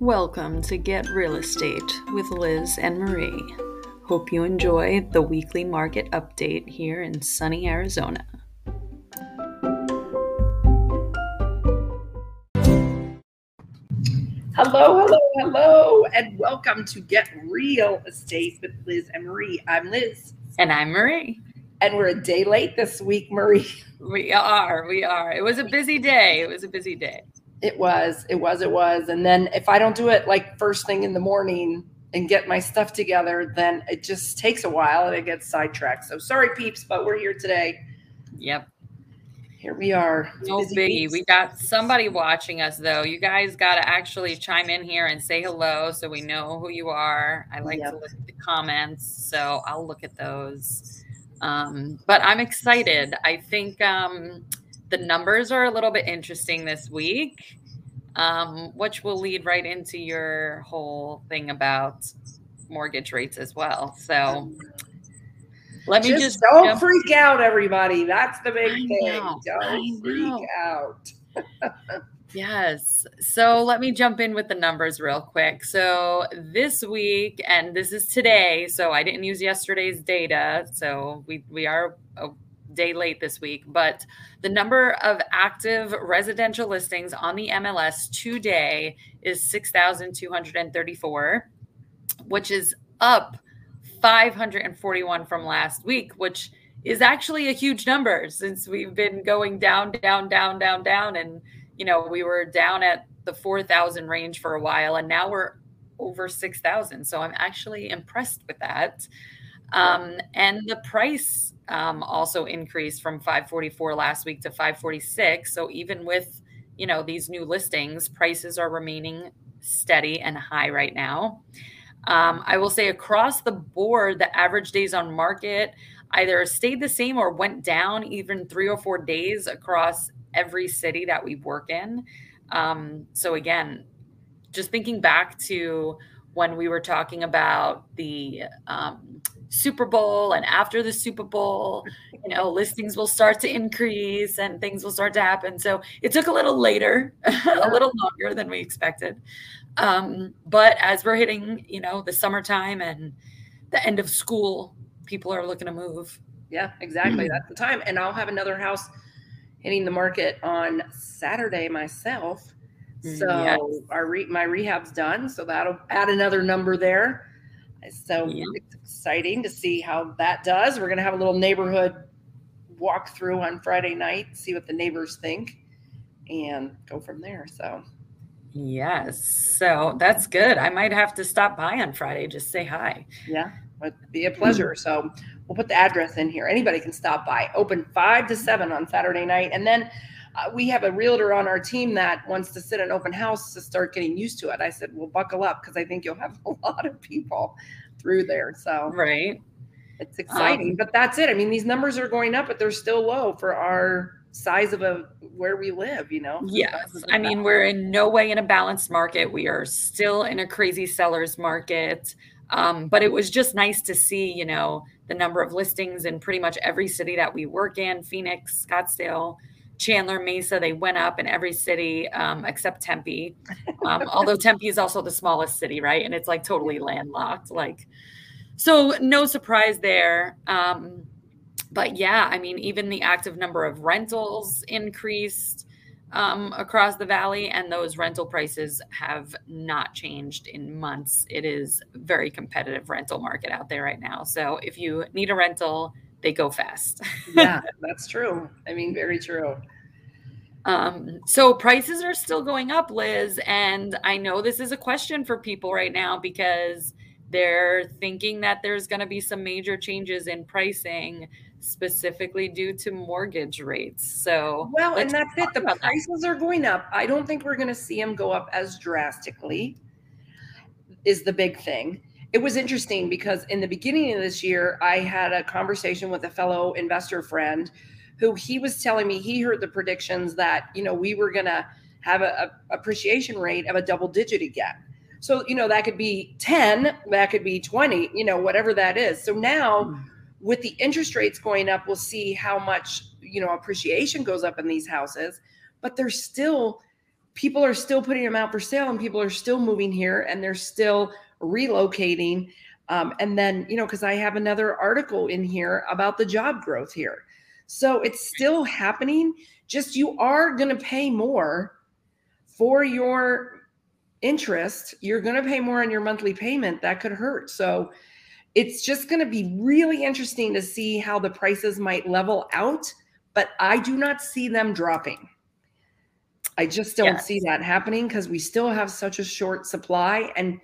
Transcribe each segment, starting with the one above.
Welcome to Get Real Estate with Liz and Marie. Hope you enjoy the weekly market update here in sunny Arizona. Hello, hello, hello, and welcome to Get Real Estate with Liz and Marie. I'm Liz. And I'm Marie. And we're a day late this week, Marie. We are, we are. It was a busy day. It was a busy day. It was, it was, it was. And then if I don't do it like first thing in the morning and get my stuff together, then it just takes a while and it gets sidetracked. So sorry, peeps, but we're here today. Yep. Here we are. No biggie. Peeps. We got somebody watching us though. You guys got to actually chime in here and say hello so we know who you are. I like yep. to look at the comments, so I'll look at those. Um, but I'm excited. I think um, the numbers are a little bit interesting this week, um, which will lead right into your whole thing about mortgage rates as well. So let me just, just don't jump. freak out, everybody. That's the big I thing. Know, don't freak out. Yes. So let me jump in with the numbers real quick. So this week, and this is today, so I didn't use yesterday's data. So we, we are a day late this week, but the number of active residential listings on the MLS today is 6,234, which is up 541 from last week, which is actually a huge number since we've been going down, down, down, down, down. And, you know, we were down at the 4,000 range for a while, and now we're over 6,000. So I'm actually impressed with that. Um, and the price um, also increased from 544 last week to 546. So even with you know these new listings, prices are remaining steady and high right now. Um, I will say across the board, the average days on market either stayed the same or went down even three or four days across every city that we work in. Um, so again, just thinking back to when we were talking about the um, Super Bowl and after the Super Bowl, you know, listings will start to increase and things will start to happen. So it took a little later, a little longer than we expected. Um, but as we're hitting, you know, the summertime and the end of school, people are looking to move. Yeah, exactly. That's the time. And I'll have another house hitting the market on Saturday myself. So yes. our re- my rehab's done. So that'll add another number there. So yeah. Exciting to see how that does. We're going to have a little neighborhood walk through on Friday night, see what the neighbors think, and go from there. So, yes. So that's good. I might have to stop by on Friday, just say hi. Yeah, it'd be a pleasure. So, we'll put the address in here. Anybody can stop by. Open five to seven on Saturday night. And then uh, we have a realtor on our team that wants to sit an open house to start getting used to it. I said, well, buckle up because I think you'll have a lot of people through there. So, right. It's exciting, um, but that's it. I mean, these numbers are going up, but they're still low for our size of a where we live, you know? Yes. I mean, we're in no way in a balanced market. We are still in a crazy seller's market. Um, but it was just nice to see, you know, the number of listings in pretty much every city that we work in Phoenix, Scottsdale, Chandler, Mesa, they went up in every city um, except Tempe. Um, although Tempe is also the smallest city, right? And it's like totally landlocked. Like, so no surprise there. Um, but yeah, I mean, even the active number of rentals increased um, across the valley, and those rental prices have not changed in months. It is very competitive rental market out there right now. So if you need a rental, they go fast. yeah, that's true. I mean, very true. Um, so prices are still going up, Liz. And I know this is a question for people right now because they're thinking that there's going to be some major changes in pricing specifically due to mortgage rates. So, well, and that's it. The prices that. are going up. I don't think we're going to see them go up as drastically, is the big thing it was interesting because in the beginning of this year, I had a conversation with a fellow investor friend who he was telling me he heard the predictions that, you know, we were going to have a, a, appreciation rate of a double digit again. So, you know, that could be 10, that could be 20, you know, whatever that is. So now hmm. with the interest rates going up, we'll see how much, you know, appreciation goes up in these houses, but they're still people are still putting them out for sale and people are still moving here and they're still relocating. Um, and then, you know, because I have another article in here about the job growth here. So it's still happening. Just you are going to pay more for your interest. You're going to pay more on your monthly payment. That could hurt. So it's just going to be really interesting to see how the prices might level out. But I do not see them dropping. I just don't yes. see that happening because we still have such a short supply and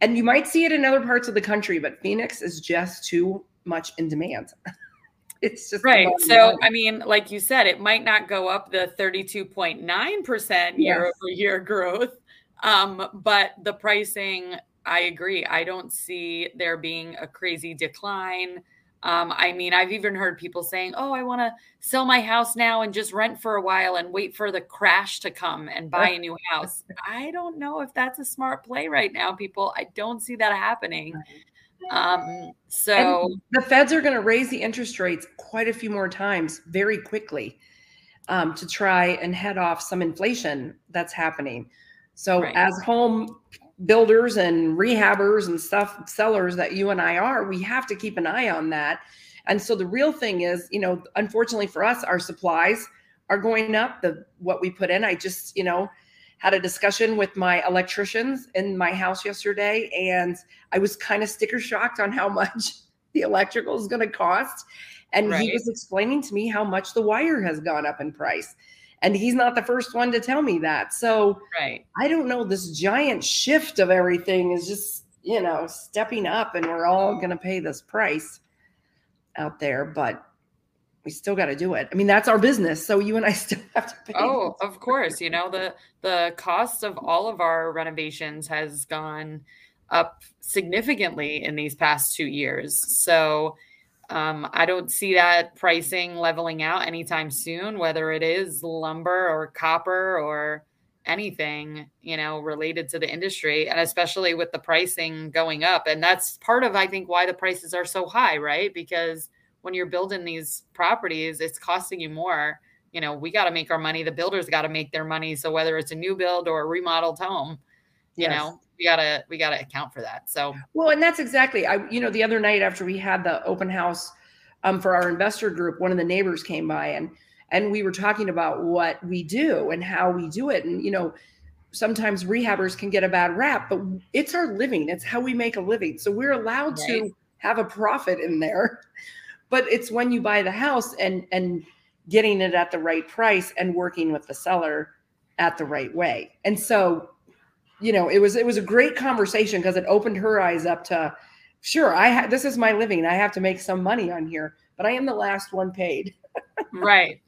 and you might see it in other parts of the country, but Phoenix is just too much in demand. it's just right. So I mean, like you said, it might not go up the 32.9% year over year growth. Um, but the pricing, I agree. I don't see there being a crazy decline. Um, I mean, I've even heard people saying, "Oh, I want to sell my house now and just rent for a while and wait for the crash to come and buy a new house." I don't know if that's a smart play right now, people. I don't see that happening. Um, so and the Feds are going to raise the interest rates quite a few more times very quickly um, to try and head off some inflation that's happening. So right. as home builders and rehabbers and stuff sellers that you and I are, we have to keep an eye on that. And so the real thing is, you know, unfortunately for us, our supplies are going up. The what we put in, I just, you know, had a discussion with my electricians in my house yesterday, and I was kind of sticker shocked on how much the electrical is going to cost. And right. he was explaining to me how much the wire has gone up in price and he's not the first one to tell me that. So right. I don't know this giant shift of everything is just you know stepping up and we're all going to pay this price out there but we still got to do it. I mean that's our business so you and i still have to pay. Oh of course you know the the cost of all of our renovations has gone up significantly in these past two years. So um, I don't see that pricing leveling out anytime soon, whether it is lumber or copper or anything, you know, related to the industry, and especially with the pricing going up. And that's part of, I think, why the prices are so high, right? Because when you're building these properties, it's costing you more. You know, we got to make our money. The builders got to make their money. So whether it's a new build or a remodeled home, you yes. know, we gotta we gotta account for that. So well, and that's exactly I you know the other night after we had the open house um, for our investor group, one of the neighbors came by and and we were talking about what we do and how we do it, and you know sometimes rehabbers can get a bad rap, but it's our living. It's how we make a living. So we're allowed right. to have a profit in there. But it's when you buy the house and and getting it at the right price and working with the seller at the right way. And so you know, it was it was a great conversation because it opened her eyes up to sure, I ha- this is my living. I have to make some money on here, but I am the last one paid. right.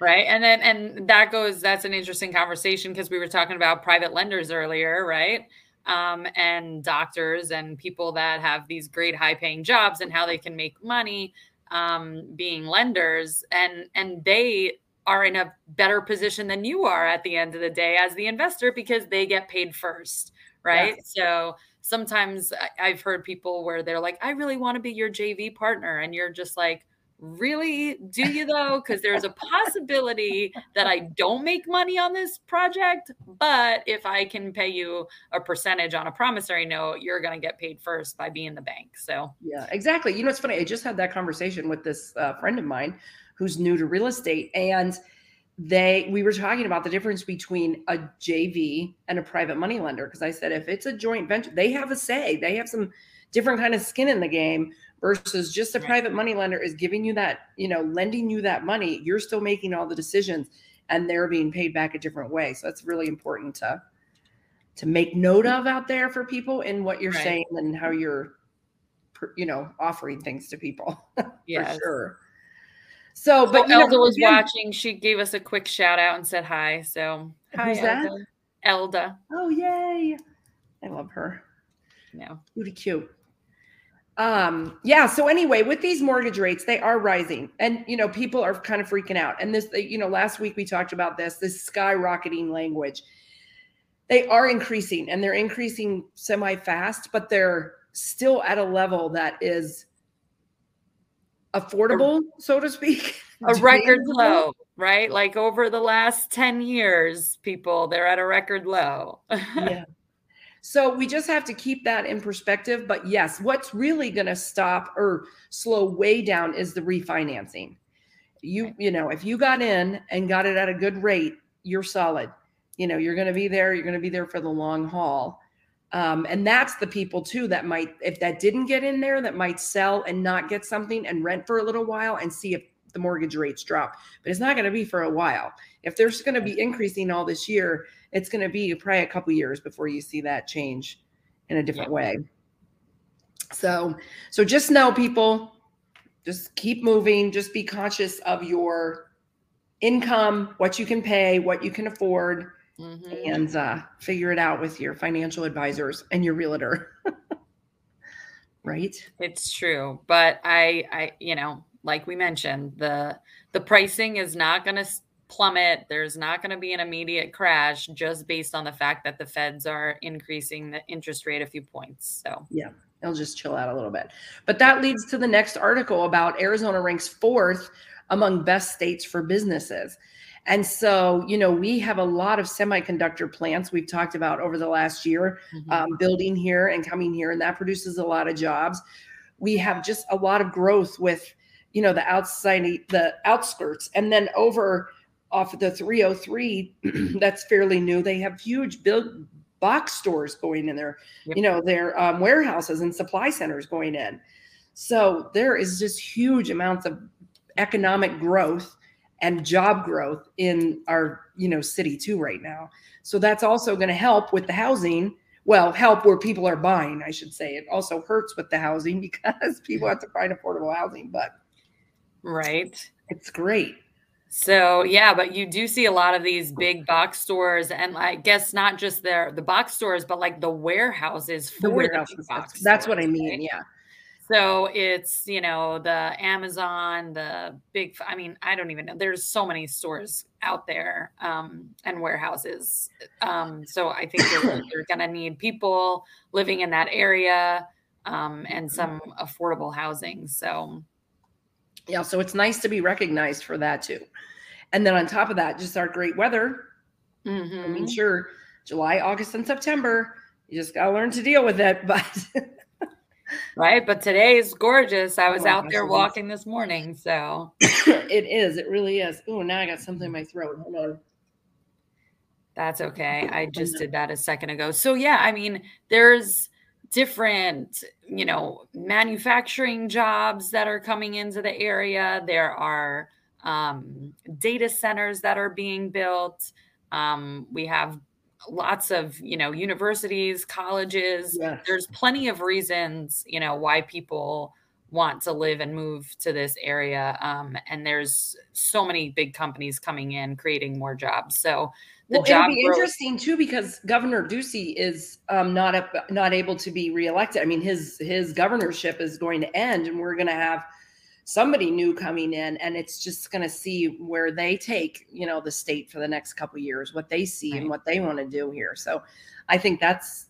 Right. And then and that goes that's an interesting conversation because we were talking about private lenders earlier, right? Um, and doctors and people that have these great high paying jobs and how they can make money um, being lenders and and they are in a better position than you are at the end of the day as the investor because they get paid first, right? Yeah. So sometimes I've heard people where they're like, I really want to be your JV partner. And you're just like, really? Do you though? Because there's a possibility that I don't make money on this project. But if I can pay you a percentage on a promissory note, you're going to get paid first by being the bank. So, yeah, exactly. You know, it's funny. I just had that conversation with this uh, friend of mine who's new to real estate and they we were talking about the difference between a JV and a private money lender because I said if it's a joint venture they have a say they have some different kind of skin in the game versus just a private money lender is giving you that you know lending you that money you're still making all the decisions and they're being paid back a different way. So that's really important to to make note of out there for people in what you're right. saying and how you're you know offering things to people yeah sure so, but Elda know, was watching. She gave us a quick shout out and said hi. So, hi, Who's Elda. That? Elda. Oh, yay. I love her. No. Really cute. Um, yeah. So anyway, with these mortgage rates, they are rising, and you know, people are kind of freaking out. And this, you know, last week we talked about this, this skyrocketing language. They are increasing, and they're increasing semi fast, but they're still at a level that is affordable, so to speak. A record low, right? Like over the last 10 years, people, they're at a record low. yeah. So we just have to keep that in perspective. But yes, what's really going to stop or slow way down is the refinancing. You, you know, if you got in and got it at a good rate, you're solid. You know, you're going to be there. You're going to be there for the long haul. Um, and that's the people too that might, if that didn't get in there, that might sell and not get something and rent for a little while and see if the mortgage rates drop. But it's not going to be for a while. If there's going to be increasing all this year, it's going to be probably a couple years before you see that change in a different yeah. way. So, so just know people, just keep moving. Just be conscious of your income, what you can pay, what you can afford, mm-hmm. and uh, figure it out with your financial advisors and your realtor. right? It's true, but I, I, you know, like we mentioned, the the pricing is not going to plummet. There's not going to be an immediate crash just based on the fact that the feds are increasing the interest rate a few points. So, yeah, it'll just chill out a little bit. But that leads to the next article about Arizona ranks fourth among best states for businesses. And so, you know, we have a lot of semiconductor plants we've talked about over the last year, mm-hmm. um, building here and coming here, and that produces a lot of jobs. We have just a lot of growth with, you know, the outside, the outskirts, and then over off of the 303 that's fairly new they have huge build box stores going in there yep. you know their um, warehouses and supply centers going in so there is just huge amounts of economic growth and job growth in our you know city too right now so that's also going to help with the housing well help where people are buying i should say it also hurts with the housing because people have to find affordable housing but right it's great so yeah, but you do see a lot of these big box stores, and I guess not just their the box stores, but like the warehouses. For the warehouses. That's, that's what I mean. Right? Yeah. So it's you know the Amazon, the big. I mean, I don't even know. There's so many stores out there um, and warehouses. Um, so I think you're, you're going to need people living in that area um, and some affordable housing. So yeah, so it's nice to be recognized for that too. And then on top of that, just our great weather. Mm-hmm. I mean, mm-hmm. sure, July, August, and September, you just gotta learn to deal with it. But right, but today is gorgeous. I was oh, out there walking this morning, so it is. It really is. Oh, now I got something in my throat. Hold on. That's okay. I just did that a second ago. So yeah, I mean, there's different you know manufacturing jobs that are coming into the area there are um, data centers that are being built um, we have lots of you know universities colleges yes. there's plenty of reasons you know why people want to live and move to this area um, and there's so many big companies coming in creating more jobs so the well, it'll be growth. interesting too because Governor Ducey is um, not up, not able to be reelected. I mean, his his governorship is going to end, and we're going to have somebody new coming in, and it's just going to see where they take you know the state for the next couple years, what they see right. and what they want to do here. So, I think that's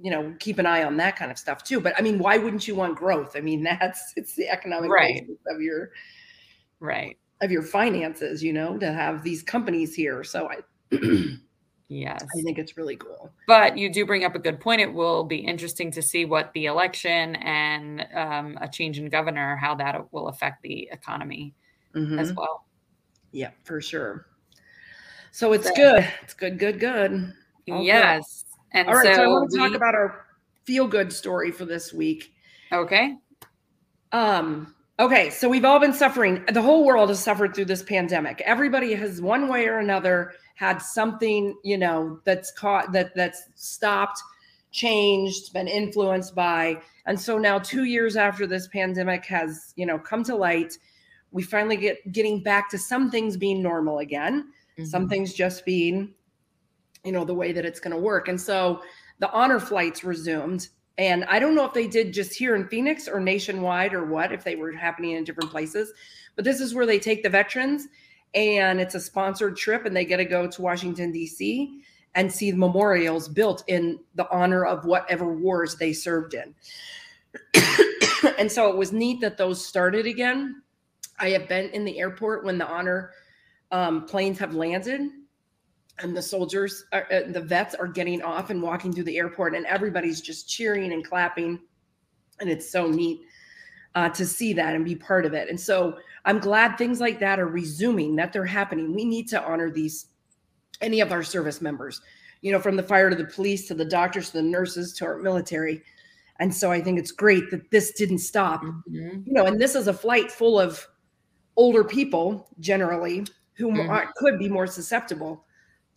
you know keep an eye on that kind of stuff too. But I mean, why wouldn't you want growth? I mean, that's it's the economic right. of your right of your finances, you know, to have these companies here. So I yes. I think it's really cool. But you do bring up a good point. It will be interesting to see what the election and um, a change in governor, how that will affect the economy mm-hmm. as well. Yeah, for sure. So it's so, good. It's good, good, good. All yes. Good. And All right. So, so I want to we, talk about our feel good story for this week. Okay. Um, Okay, so we've all been suffering. The whole world has suffered through this pandemic. Everybody has one way or another had something, you know, that's caught that that's stopped, changed, been influenced by. And so now 2 years after this pandemic has, you know, come to light, we finally get getting back to some things being normal again. Mm-hmm. Some things just being you know the way that it's going to work. And so the honor flights resumed and I don't know if they did just here in Phoenix or nationwide or what, if they were happening in different places. But this is where they take the veterans and it's a sponsored trip and they get to go to Washington, D.C. and see the memorials built in the honor of whatever wars they served in. and so it was neat that those started again. I have been in the airport when the honor um, planes have landed and the soldiers, are, uh, the vets are getting off and walking through the airport, and everybody's just cheering and clapping. And it's so neat uh, to see that and be part of it. And so I'm glad things like that are resuming, that they're happening. We need to honor these, any of our service members, you know, from the fire to the police to the doctors to the nurses to our military. And so I think it's great that this didn't stop. Mm-hmm. You know, and this is a flight full of older people generally who mm-hmm. are, could be more susceptible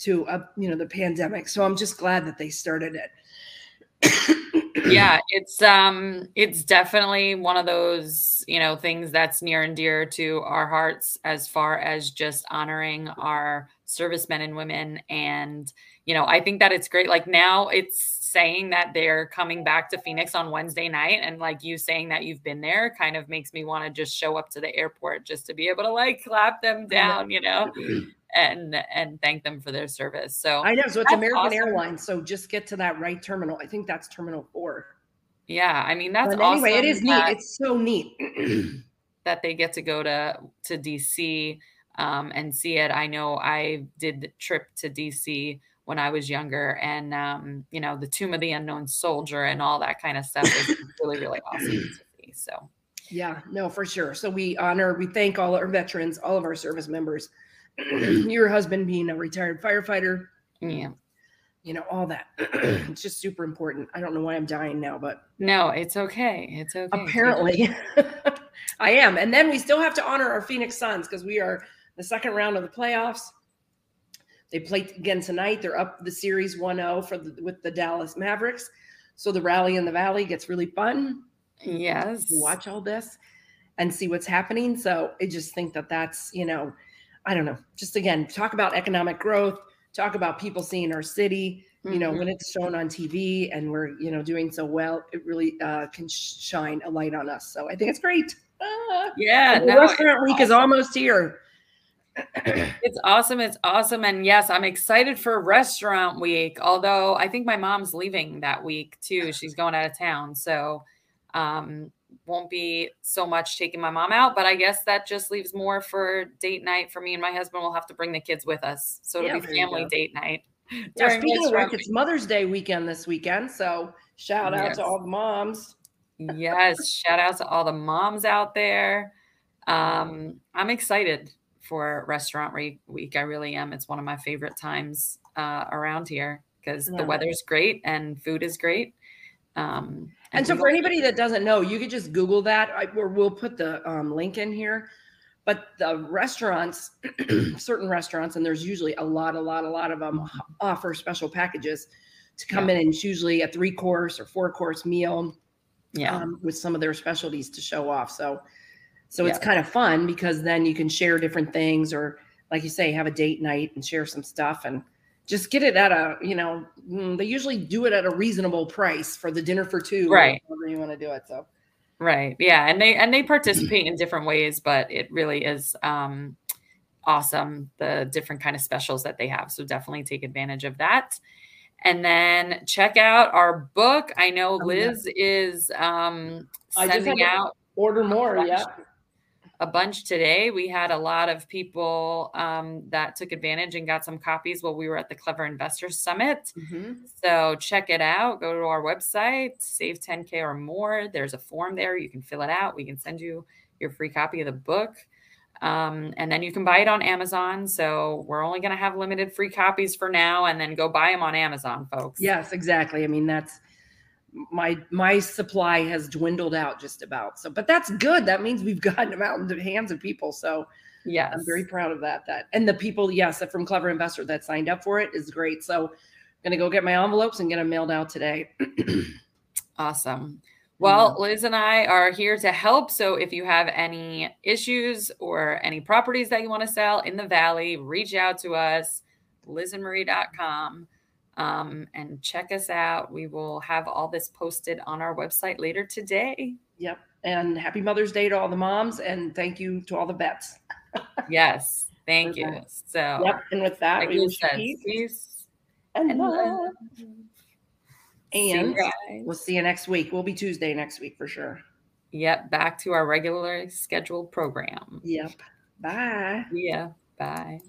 to a, you know the pandemic. So I'm just glad that they started it. Yeah, it's um it's definitely one of those, you know, things that's near and dear to our hearts as far as just honoring our servicemen and women. And you know, I think that it's great. Like now it's saying that they're coming back to Phoenix on Wednesday night and like you saying that you've been there kind of makes me want to just show up to the airport just to be able to like clap them down, you know, and and thank them for their service. So I know. So it's American awesome. Airlines. So just get to that right terminal. I think that's terminal four. Yeah, I mean that's but anyway. Awesome it is neat. It's so neat that they get to go to to DC um, and see it. I know I did the trip to DC when I was younger, and um, you know, the Tomb of the Unknown Soldier and all that kind of stuff is really, really awesome to see. So, yeah, no, for sure. So we honor, we thank all our veterans, all of our service members. Your husband being a retired firefighter, yeah, you know, all that. it's just super important. I don't know why I'm dying now, but no, it's okay. It's okay. Apparently, I am. And then we still have to honor our Phoenix Suns because we are the second round of the playoffs they play again tonight. They're up the series 1-0 for the, with the Dallas Mavericks. So the rally in the valley gets really fun. Yes. Watch all this and see what's happening. So I just think that that's, you know, I don't know, just again, talk about economic growth, talk about people seeing our city, you know, mm-hmm. when it's shown on TV and we're, you know, doing so well, it really uh, can shine a light on us. So I think it's great. Ah. Yeah. No, restaurant week awesome. is almost here it's awesome. It's awesome. And yes, I'm excited for restaurant week. Although I think my mom's leaving that week too. She's going out of town. So um won't be so much taking my mom out, but I guess that just leaves more for date night for me and my husband. We'll have to bring the kids with us. So it'll yeah, be family date night. Yeah, speaking of work, it's Mother's Day weekend this weekend. So shout out yes. to all the moms. yes, shout out to all the moms out there. Um, I'm excited for restaurant week. I really am. It's one of my favorite times uh, around here because the weather's great and food is great. Um, and, and so, for anybody that doesn't know, you could just Google that, I, or we'll put the um, link in here. But the restaurants, certain restaurants, and there's usually a lot, a lot, a lot of them offer special packages to come yeah. in, and it's usually a three course or four course meal, yeah, um, with some of their specialties to show off. So so yeah. it's kind of fun because then you can share different things or like you say, have a date night and share some stuff and just get it at a, you know, mm, they usually do it at a reasonable price for the dinner for two. Right. However you want to do it. So Right. Yeah. And they and they participate in different ways, but it really is um awesome the different kind of specials that they have. So definitely take advantage of that. And then check out our book. I know Liz oh, is um sending out order more. Yeah a bunch today. We had a lot of people um, that took advantage and got some copies while we were at the Clever Investors Summit. Mm-hmm. So check it out. Go to our website, save 10K or more. There's a form there. You can fill it out. We can send you your free copy of the book. Um, and then you can buy it on Amazon. So we're only going to have limited free copies for now, and then go buy them on Amazon, folks. Yes, exactly. I mean, that's my my supply has dwindled out just about. So, but that's good. That means we've gotten them out into the hands of people. So, yeah, I'm very proud of that. That and the people, yes, from Clever Investor that signed up for it is great. So, I'm gonna go get my envelopes and get them mailed out today. awesome. Well, mm-hmm. Liz and I are here to help. So if you have any issues or any properties that you want to sell in the valley, reach out to us, lizandmarie.com um, and check us out. We will have all this posted on our website later today. Yep. And happy Mother's Day to all the moms, and thank you to all the vets. yes. Thank you. So, yep. And with that, like we wish said, peace, peace and, and love. love. And see we'll see you next week. We'll be Tuesday next week for sure. Yep, back to our regularly scheduled program. Yep. Bye. Yeah. Bye.